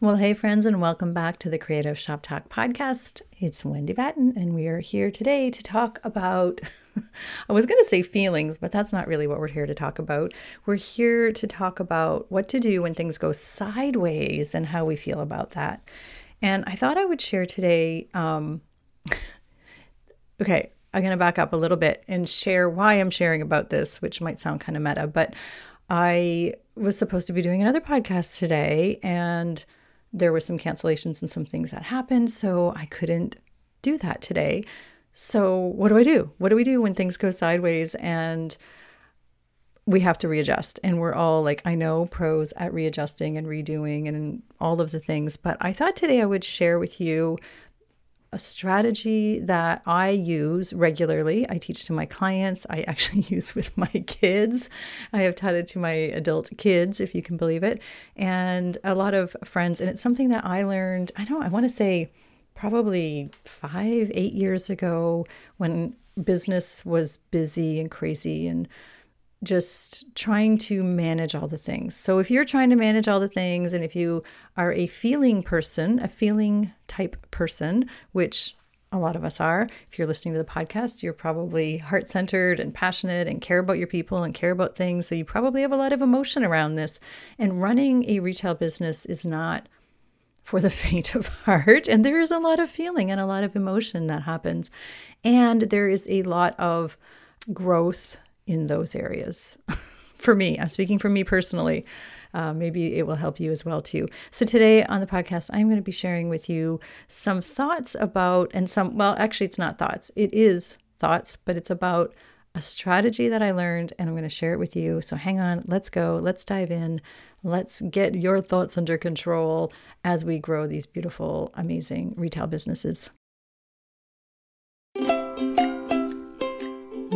Well, hey, friends, and welcome back to the Creative Shop Talk podcast. It's Wendy Batten, and we are here today to talk about. I was going to say feelings, but that's not really what we're here to talk about. We're here to talk about what to do when things go sideways and how we feel about that. And I thought I would share today. Um, okay, I'm going to back up a little bit and share why I'm sharing about this, which might sound kind of meta, but I was supposed to be doing another podcast today and there were some cancellations and some things that happened, so I couldn't do that today. So, what do I do? What do we do when things go sideways and we have to readjust? And we're all like, I know pros at readjusting and redoing and all of the things, but I thought today I would share with you a strategy that I use regularly. I teach to my clients. I actually use with my kids. I have taught it to my adult kids, if you can believe it, and a lot of friends. And it's something that I learned, I don't I want to say probably five, eight years ago when business was busy and crazy and just trying to manage all the things. So, if you're trying to manage all the things, and if you are a feeling person, a feeling type person, which a lot of us are, if you're listening to the podcast, you're probably heart centered and passionate and care about your people and care about things. So, you probably have a lot of emotion around this. And running a retail business is not for the faint of heart. And there is a lot of feeling and a lot of emotion that happens. And there is a lot of growth in those areas. for me, I'm speaking for me personally. Uh, maybe it will help you as well too. So today on the podcast, I'm going to be sharing with you some thoughts about and some. Well, actually, it's not thoughts. It is thoughts, but it's about a strategy that I learned, and I'm going to share it with you. So hang on, let's go, let's dive in, let's get your thoughts under control as we grow these beautiful, amazing retail businesses.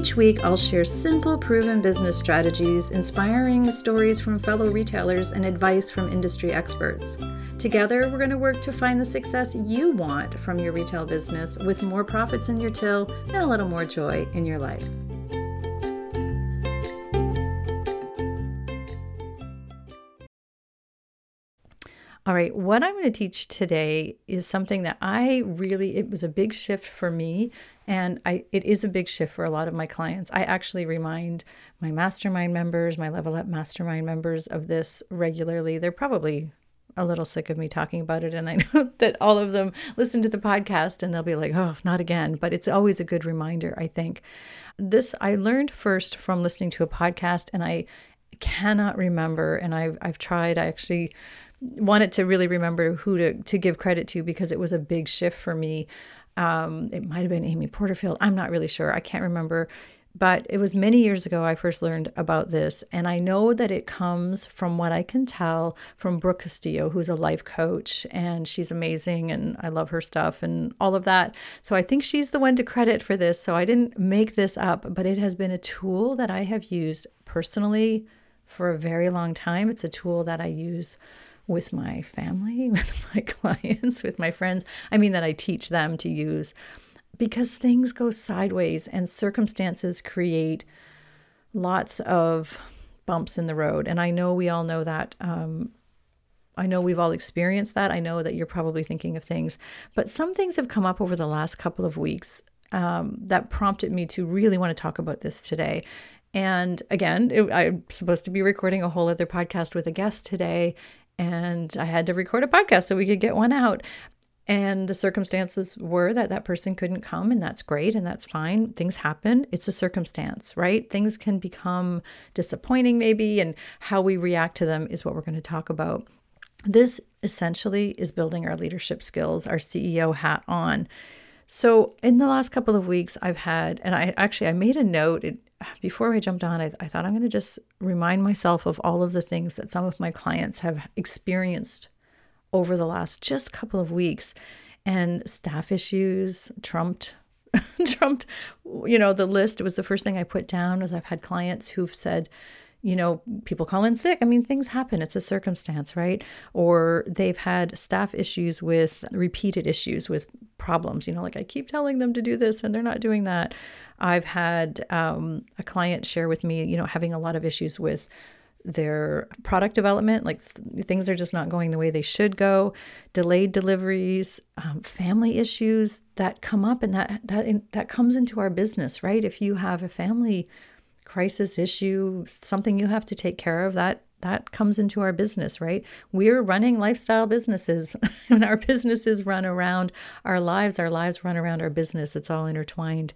Each week, I'll share simple, proven business strategies, inspiring stories from fellow retailers, and advice from industry experts. Together, we're going to work to find the success you want from your retail business with more profits in your till and a little more joy in your life. All right, what I'm going to teach today is something that I really, it was a big shift for me and I, it is a big shift for a lot of my clients. I actually remind my mastermind members, my level up mastermind members of this regularly. They're probably a little sick of me talking about it. And I know that all of them listen to the podcast and they'll be like, oh, not again. But it's always a good reminder, I think. This I learned first from listening to a podcast, and I cannot remember. And I've, I've tried, I actually wanted to really remember who to, to give credit to because it was a big shift for me. Um, it might have been Amy Porterfield. I'm not really sure. I can't remember. But it was many years ago I first learned about this. And I know that it comes from what I can tell from Brooke Castillo, who's a life coach, and she's amazing. And I love her stuff and all of that. So I think she's the one to credit for this. So I didn't make this up, but it has been a tool that I have used personally for a very long time. It's a tool that I use with my family, with my clients, with my friends. I mean, that I teach them to use because things go sideways and circumstances create lots of bumps in the road. And I know we all know that. Um, I know we've all experienced that. I know that you're probably thinking of things, but some things have come up over the last couple of weeks um, that prompted me to really want to talk about this today. And again, it, I'm supposed to be recording a whole other podcast with a guest today, and I had to record a podcast so we could get one out. And the circumstances were that that person couldn't come, and that's great and that's fine. Things happen. It's a circumstance, right? Things can become disappointing, maybe, and how we react to them is what we're going to talk about. This essentially is building our leadership skills, our CEO hat on. So, in the last couple of weeks, I've had, and I actually I made a note. It, before I jumped on, I, I thought I'm going to just remind myself of all of the things that some of my clients have experienced over the last just couple of weeks. And staff issues trumped trumped you know the list it was the first thing i put down was i've had clients who've said you know, people call in sick. I mean, things happen. It's a circumstance, right? Or they've had staff issues with repeated issues with problems. You know, like I keep telling them to do this and they're not doing that. I've had um, a client share with me, you know, having a lot of issues with their product development like th- things are just not going the way they should go delayed deliveries um, family issues that come up and that that in, that comes into our business right if you have a family crisis issue, something you have to take care of, that that comes into our business, right? We're running lifestyle businesses, and our businesses run around our lives. Our lives run around our business. It's all intertwined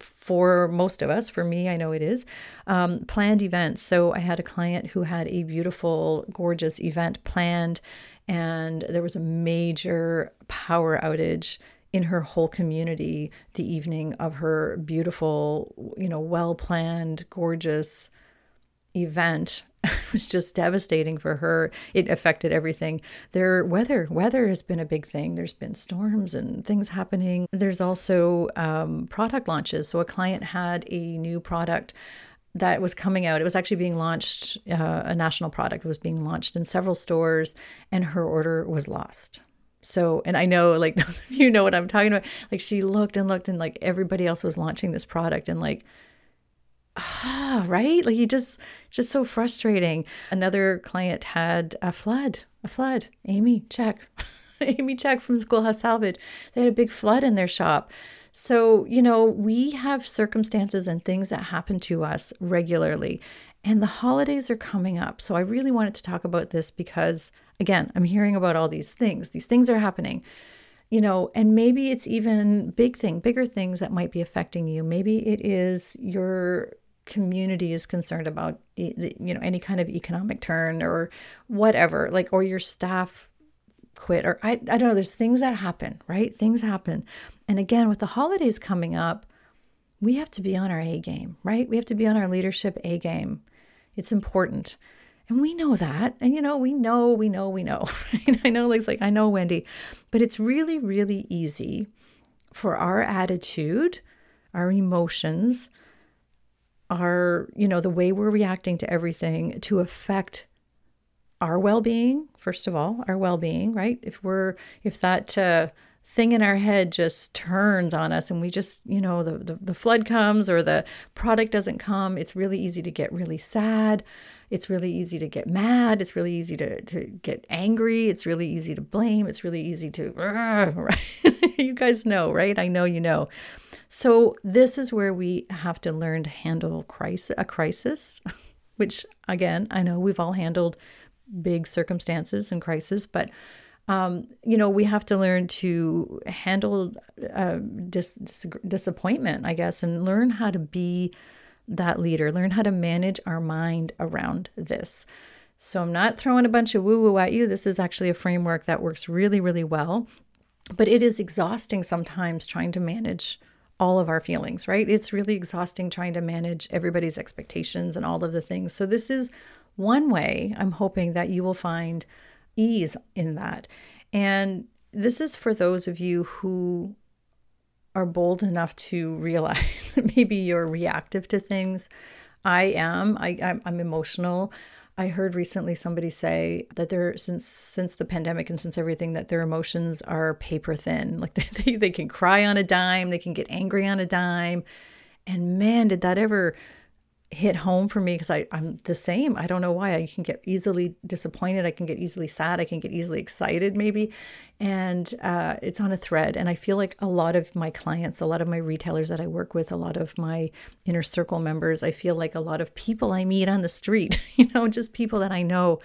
for most of us. For me, I know it is. Um, planned events. So I had a client who had a beautiful, gorgeous event planned, and there was a major power outage in her whole community the evening of her beautiful, you know, well planned, gorgeous event it was just devastating for her. It affected everything. Their weather, weather has been a big thing. There's been storms and things happening. There's also um, product launches. So a client had a new product that was coming out. It was actually being launched, uh, a national product was being launched in several stores, and her order was lost. So, and I know like those of you know what I'm talking about. Like she looked and looked and like everybody else was launching this product and like ah, right? Like you just just so frustrating. Another client had a flood, a flood. Amy, check. Amy check from Schoolhouse Salvage. They had a big flood in their shop. So, you know, we have circumstances and things that happen to us regularly. And the holidays are coming up. So I really wanted to talk about this because Again, I'm hearing about all these things. These things are happening. You know, and maybe it's even big thing, bigger things that might be affecting you. Maybe it is your community is concerned about you know any kind of economic turn or whatever, like or your staff quit or I, I don't know there's things that happen right things happen and again with the holidays coming up we have to be on our a game right we have to be on our leadership a game it's important and we know that. And, you know, we know, we know, we know. I know, like, like, I know, Wendy, but it's really, really easy for our attitude, our emotions, our, you know, the way we're reacting to everything to affect our well being, first of all, our well being, right? If we're, if that, uh, thing in our head just turns on us and we just you know the, the, the flood comes or the product doesn't come it's really easy to get really sad it's really easy to get mad. It's really easy to, to get angry. It's really easy to blame. It's really easy to, right? you guys know, right? I know you know. So, this is where we have to learn to handle crisis, a crisis, which again, I know we've all handled big circumstances and crisis, but um, you know, we have to learn to handle uh, dis- dis- disappointment, I guess, and learn how to be that leader, learn how to manage our mind around this. So I'm not throwing a bunch of woo woo at you. This is actually a framework that works really, really well. But it is exhausting sometimes trying to manage all of our feelings, right? It's really exhausting trying to manage everybody's expectations and all of the things. So, this is one way I'm hoping that you will find ease in that. And this is for those of you who are bold enough to realize maybe you're reactive to things. I am. I, I'm, I'm emotional. I heard recently somebody say that they're since since the pandemic and since everything that their emotions are paper thin. Like they, they can cry on a dime, they can get angry on a dime. And man, did that ever hit home for me because I'm the same. I don't know why. I can get easily disappointed. I can get easily sad. I can get easily excited, maybe. And uh, it's on a thread. And I feel like a lot of my clients, a lot of my retailers that I work with, a lot of my inner circle members, I feel like a lot of people I meet on the street, you know, just people that I know,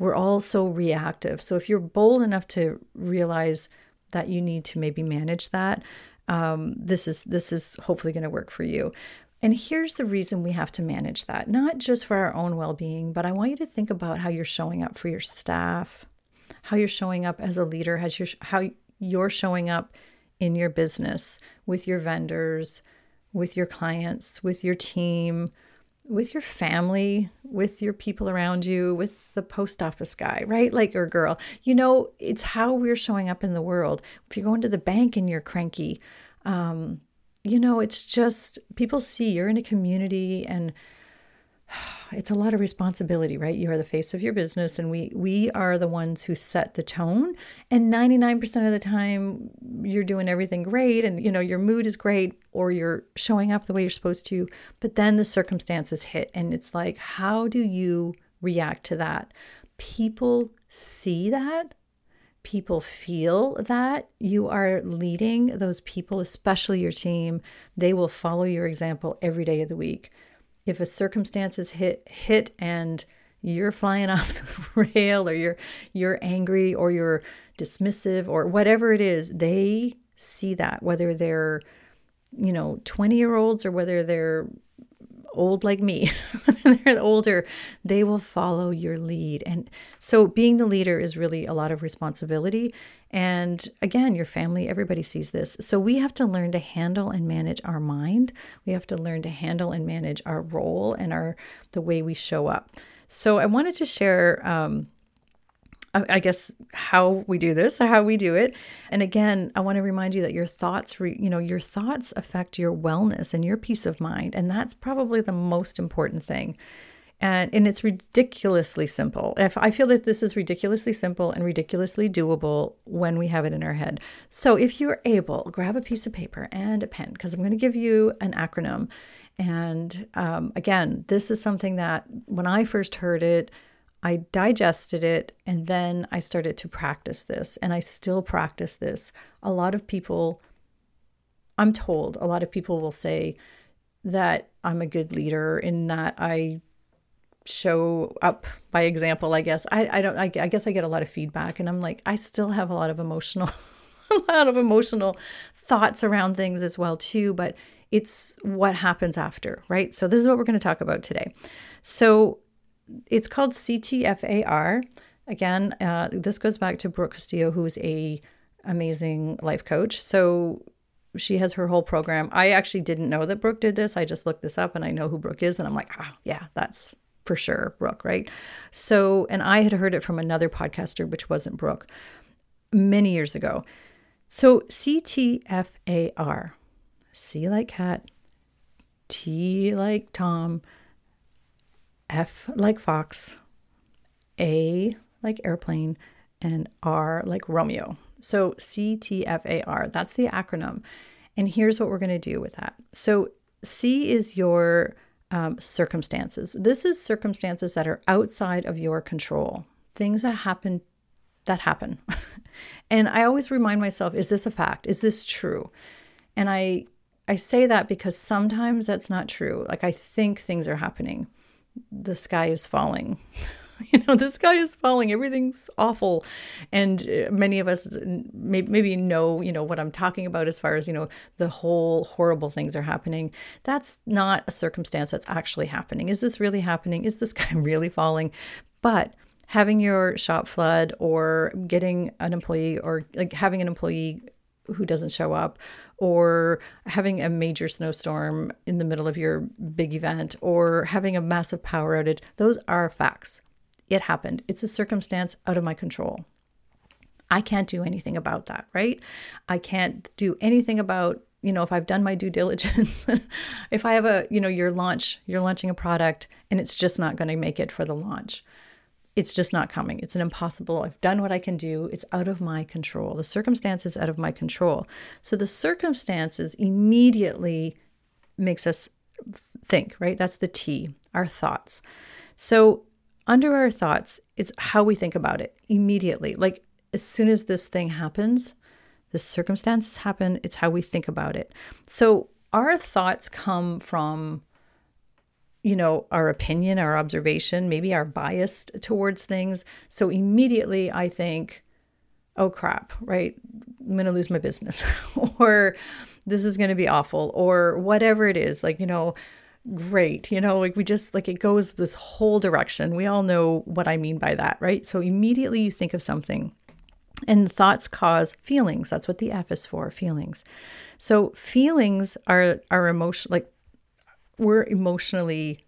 we're all so reactive. So if you're bold enough to realize that you need to maybe manage that, um, this is this is hopefully going to work for you. And here's the reason we have to manage that, not just for our own well being, but I want you to think about how you're showing up for your staff, how you're showing up as a leader, how you're, how you're showing up in your business with your vendors, with your clients, with your team, with your family, with your people around you, with the post office guy, right? Like, or girl. You know, it's how we're showing up in the world. If you're going to the bank and you're cranky, um, you know, it's just people see you're in a community and it's a lot of responsibility, right? You are the face of your business and we we are the ones who set the tone. And 99% of the time you're doing everything great and you know your mood is great or you're showing up the way you're supposed to, but then the circumstances hit and it's like how do you react to that? People see that people feel that you are leading those people, especially your team, they will follow your example every day of the week. If a circumstance is hit hit and you're flying off the rail or you're you're angry or you're dismissive or whatever it is they see that whether they're you know 20 year olds or whether they're old like me, they're older, they will follow your lead. And so being the leader is really a lot of responsibility. And again, your family, everybody sees this. So we have to learn to handle and manage our mind. We have to learn to handle and manage our role and our the way we show up. So I wanted to share um, I guess how we do this, how we do it. And again, I want to remind you that your thoughts, re, you know, your thoughts affect your wellness and your peace of mind, and that's probably the most important thing. And and it's ridiculously simple. If I feel that this is ridiculously simple and ridiculously doable when we have it in our head. So if you're able, grab a piece of paper and a pen because I'm going to give you an acronym. And um, again, this is something that when I first heard it I digested it and then I started to practice this, and I still practice this. A lot of people, I'm told, a lot of people will say that I'm a good leader in that I show up by example, I guess. I, I don't, I, I guess I get a lot of feedback, and I'm like, I still have a lot of emotional, a lot of emotional thoughts around things as well, too, but it's what happens after, right? So, this is what we're going to talk about today. So, it's called CTFAR. Again, uh, this goes back to Brooke Castillo, who is a amazing life coach. So she has her whole program. I actually didn't know that Brooke did this. I just looked this up and I know who Brooke is, and I'm like, ah, yeah, that's for sure Brooke, right? So, and I had heard it from another podcaster, which wasn't Brooke, many years ago. So CTFAR, C like cat, T like Tom, F like fox, A like airplane, and R like Romeo. So CTFAR, that's the acronym. And here's what we're going to do with that. So C is your um, circumstances. This is circumstances that are outside of your control, things that happen that happen. and I always remind myself, is this a fact? Is this true? And I I say that because sometimes that's not true. Like I think things are happening the sky is falling. you know, the sky is falling. Everything's awful. And uh, many of us maybe know, you know, what I'm talking about as far as, you know, the whole horrible things are happening. That's not a circumstance that's actually happening. Is this really happening? Is the sky really falling? But having your shop flood or getting an employee or like having an employee who doesn't show up or having a major snowstorm in the middle of your big event or having a massive power outage those are facts. It happened. It's a circumstance out of my control. I can't do anything about that right? I can't do anything about you know if i've done my due diligence if i have a you know your launch you're launching a product and it's just not going to make it for the launch it's just not coming. It's an impossible. I've done what I can do. It's out of my control. The circumstances out of my control. So the circumstances immediately makes us think, right? That's the T, our thoughts. So under our thoughts, it's how we think about it immediately. Like as soon as this thing happens, the circumstances happen, it's how we think about it. So our thoughts come from you know, our opinion, our observation, maybe our bias towards things. So immediately I think, oh crap, right? I'm going to lose my business or this is going to be awful or whatever it is. Like, you know, great. You know, like we just, like it goes this whole direction. We all know what I mean by that, right? So immediately you think of something and thoughts cause feelings. That's what the F is for, feelings. So feelings are are emotion like we're emotionally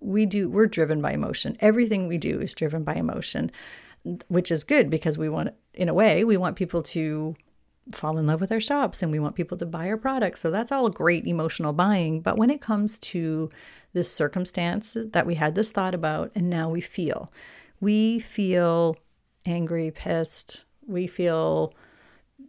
we do we're driven by emotion everything we do is driven by emotion which is good because we want in a way we want people to fall in love with our shops and we want people to buy our products. So that's all great emotional buying. But when it comes to this circumstance that we had this thought about and now we feel, we feel angry, pissed, we feel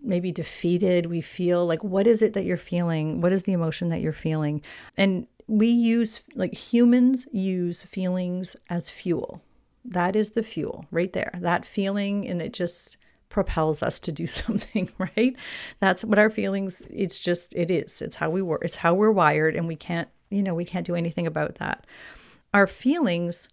maybe defeated, we feel like, what is it that you're feeling? What is the emotion that you're feeling? And we use, like humans use feelings as fuel. That is the fuel right there. That feeling, and it just, propels us to do something, right? That's what our feelings it's just it is. It's how we work. It's how we're wired and we can't, you know, we can't do anything about that. Our feelings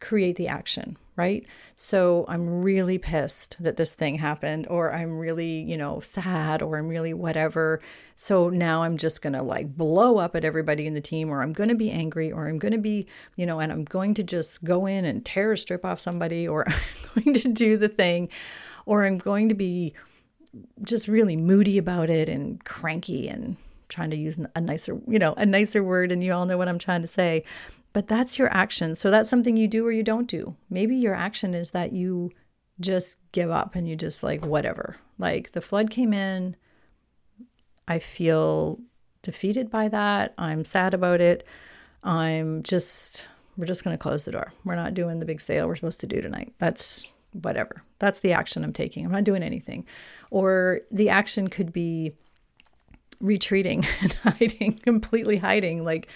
create the action, right? So I'm really pissed that this thing happened or I'm really, you know, sad or I'm really whatever. So now I'm just to like blow up at everybody in the team or I'm to be angry or I'm to be, you know, and I'm going to just go in and tear a strip off somebody or I'm going to do the thing or I'm going to be just really moody about it and cranky and trying to use a nicer, you know, a nicer word and you all know what I'm trying to say. But that's your action. So that's something you do or you don't do. Maybe your action is that you just give up and you just like whatever. Like the flood came in, I feel defeated by that. I'm sad about it. I'm just we're just going to close the door. We're not doing the big sale we're supposed to do tonight. That's whatever. That's the action I'm taking. I'm not doing anything. Or the action could be retreating and hiding, completely hiding. Like,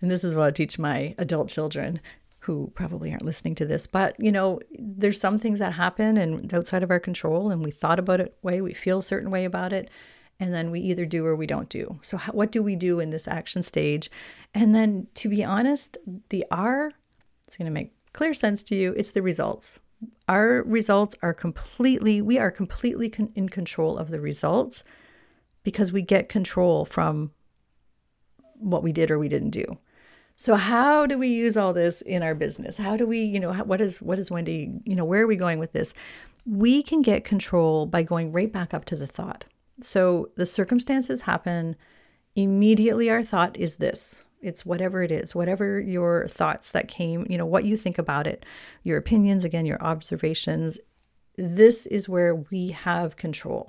and this is what I teach my adult children who probably aren't listening to this, but you know, there's some things that happen and outside of our control, and we thought about it way, we feel a certain way about it, and then we either do or we don't do. So, how, what do we do in this action stage? And then, to be honest, the R, it's going to make clear sense to you. It's the results our results are completely, we are completely con- in control of the results because we get control from what we did or we didn't do. So how do we use all this in our business? How do we, you know, what is what is Wendy, you know, where are we going with this? We can get control by going right back up to the thought. So the circumstances happen immediately our thought is this. It's whatever it is, whatever your thoughts that came, you know, what you think about it, your opinions, again, your observations. This is where we have control.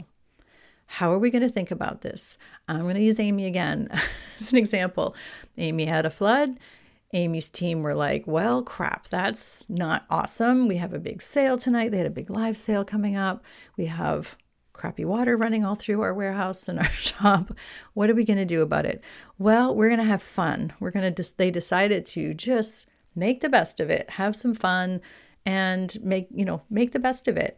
How are we going to think about this? I'm going to use Amy again as an example. Amy had a flood. Amy's team were like, well, crap, that's not awesome. We have a big sale tonight. They had a big live sale coming up. We have crappy water running all through our warehouse and our shop. What are we going to do about it? Well, we're going to have fun. We're going to they decided to just make the best of it, have some fun and make, you know, make the best of it.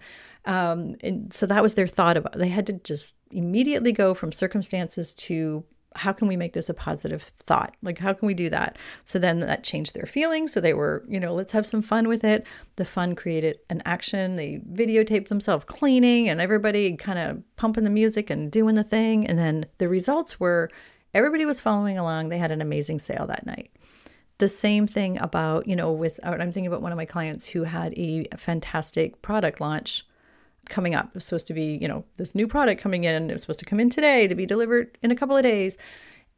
Um, and so that was their thought about. They had to just immediately go from circumstances to how can we make this a positive thought? Like, how can we do that? So then that changed their feelings. So they were, you know, let's have some fun with it. The fun created an action. They videotaped themselves cleaning and everybody kind of pumping the music and doing the thing. And then the results were everybody was following along. They had an amazing sale that night. The same thing about, you know, with, I'm thinking about one of my clients who had a fantastic product launch coming up. It was supposed to be, you know, this new product coming in. It was supposed to come in today to be delivered in a couple of days.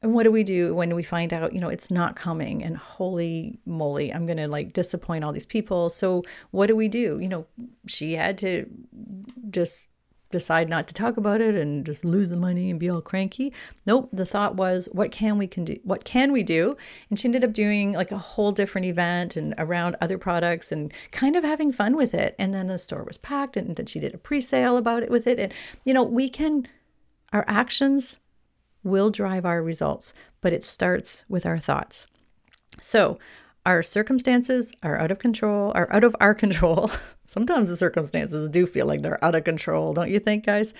And what do we do when we find out, you know, it's not coming? And holy moly, I'm going to like disappoint all these people. So what do we do? You know, she had to just decide not to talk about it and just lose the money and be all cranky. Nope, the thought was what can we can do what can we do? And she ended up doing like a whole different event and around other products and kind of having fun with it. And then the store was packed and then she did a pre-sale about it with it. And you know, we can our actions will drive our results, but it starts with our thoughts. So, our circumstances are out of control, are out of our control. Sometimes the circumstances do feel like they're out of control, don't you think, guys?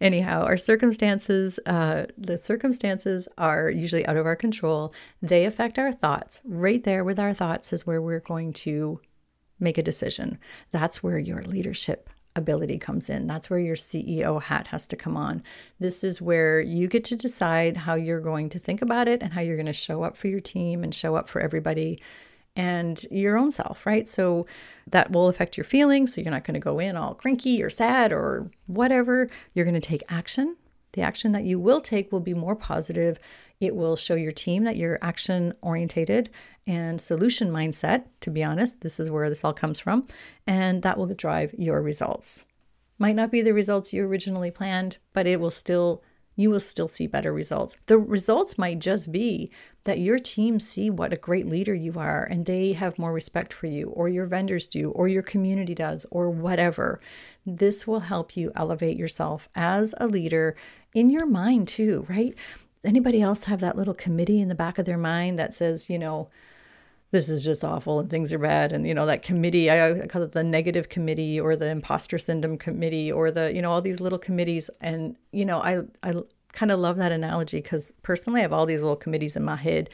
Anyhow, our circumstances, uh, the circumstances are usually out of our control. They affect our thoughts. Right there with our thoughts is where we're going to make a decision. That's where your leadership ability comes in. That's where your CEO hat has to come on. This is where you get to decide how you're going to think about it and how you're going to show up for your team and show up for everybody and your own self, right? So that will affect your feelings. So you're not going to go in all cranky or sad or whatever. You're going to take action. The action that you will take will be more positive. It will show your team that you're action orientated and solution mindset, to be honest. This is where this all comes from. And that will drive your results. Might not be the results you originally planned, but it will still you will still see better results. The results might just be that your team see what a great leader you are and they have more respect for you or your vendors do or your community does or whatever. This will help you elevate yourself as a leader in your mind too, right? Anybody else have that little committee in the back of their mind that says, you know, this is just awful and things are bad? And you know that committee I, call it the negative committee or the imposter syndrome committee or the you know all these little committees. And you know i i kind of love that analogy because personally i have all these little committees in my head.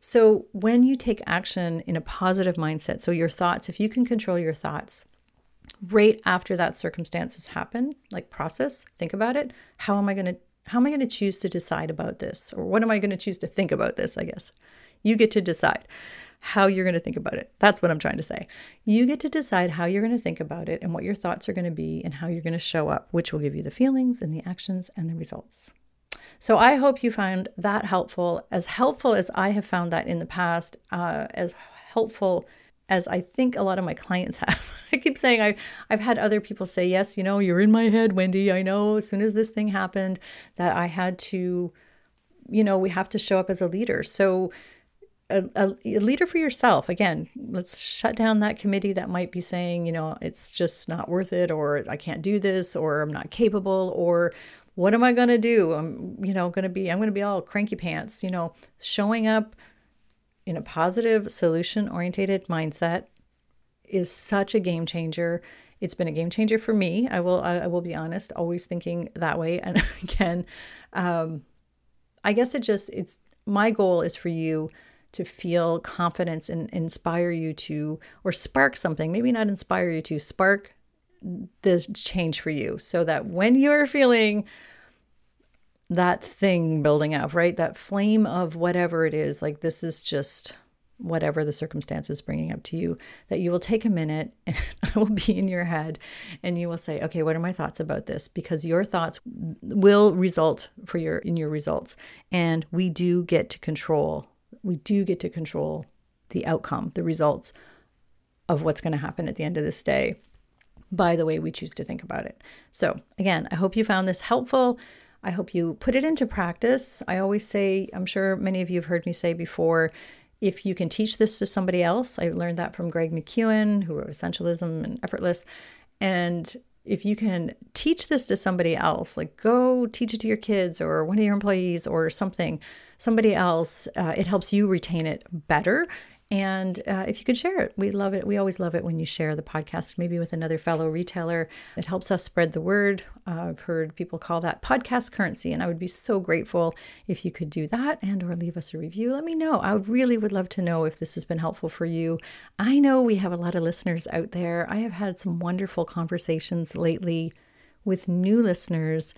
So when you take action in a positive mindset so your thoughts if you can control your thoughts right after that circumstance has happened like process think about it how am i going to how am i going to choose to decide about this or what am i going to choose to think about this i guess you get to decide how you're going to think about it. That's what I'm trying to say. You get to decide how you're going to think about it and what your thoughts are going to be and how you're going to show up, which will give you the feelings and the actions and the results. So I hope you found that helpful, as helpful as I have found that in the past, uh, as helpful as I think a lot of my clients have. I keep saying I, I've had other people say, Yes, you know, you're in my head, Wendy. I know as soon as this thing happened that I had to, you know, we have to show up as a leader. So a, a, leader for yourself. Again, let's shut down that committee that might be saying, you know, it's just not worth it, or I can't do this, or I'm not capable, or what am I going to do? I'm, you know, going to be, I'm going to be all cranky pants, you know, showing up in a positive, solution orientated mindset is such a game changer. It's been a game changer for me. I will, I will be honest, always thinking that way. And again, um, I guess it just, it's my goal is for you to feel confidence and inspire you to, or spark something, maybe not inspire you to, spark the change for you so that when you're feeling that thing building up, right? That flame of whatever it is, like this is just whatever the circumstances bringing up to you, that you will take a minute and I will be in your head and you will say, okay, what are my thoughts about this? Because your thoughts will result for your in your results. And we do get to control we do get to control the outcome, the results of what's going to happen at the end of this day by the way we choose to think about it. So, again, I hope you found this helpful. I hope you put it into practice. I always say, I'm sure many of you have heard me say before, if you can teach this to somebody else, I learned that from Greg McKeown, who wrote Essentialism and Effortless. And if you can teach this to somebody else, like go teach it to your kids or one of your employees or something, somebody else, uh, it helps you retain it better. And uh, if you could share it, we love it. We always love it when you share the podcast, maybe with another fellow retailer. It helps us spread the word. Uh, I've heard people call that podcast currency, and I would be so grateful if you could do that and or leave us a review. Let me know. I really would love to know if this has been helpful for you. I know we have a lot of listeners out there. I have had some wonderful conversations lately with new listeners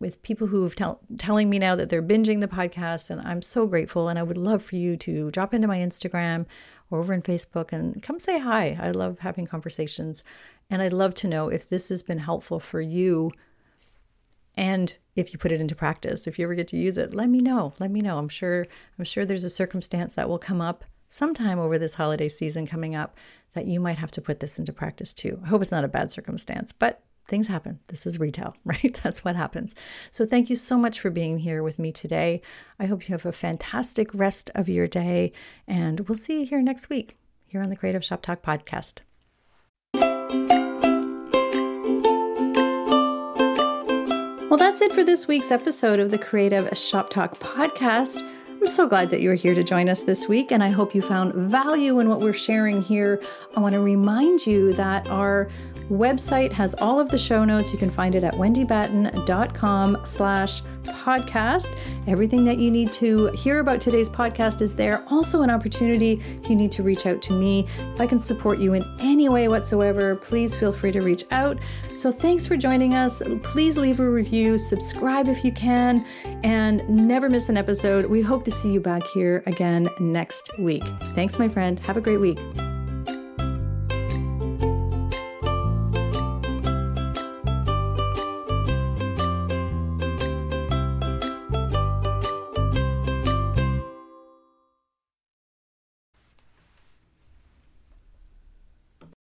with people who've tell, telling me now that they're binging the podcast and i'm so grateful and i would love for you to drop into my instagram or over in facebook and come say hi. I love having conversations and i'd love to know if this has been helpful for you. And if you put it into practice if you ever get to use it let me know. Let me know. I'm sure i'm sure there's a circumstance that will come up sometime over this holiday season coming up that you might have to put this into practice too. I hope it's not a bad circumstance but things happen. This is retail, right? That's what happens. So, thank you so much for being here with me today. I hope you have a fantastic rest of your day, and we'll see you here next week here on the Creative Shop Talk podcast. Well, that's it for this week's episode of the Creative Shop Talk podcast. I'm so glad that you're here to join us this week, and I hope you found value in what we're sharing here. I want to remind you that our website has all of the show notes. You can find it at wendybatten.com slash podcast. Everything that you need to hear about today's podcast is there. Also, an opportunity if you need to reach out to me. If I can support you in any way whatsoever, please feel free to reach out. So, thanks for joining us. Please leave a review, subscribe if you can, and never miss an episode. We hope to see you back here again next week. Thanks, my friend. Have a great week.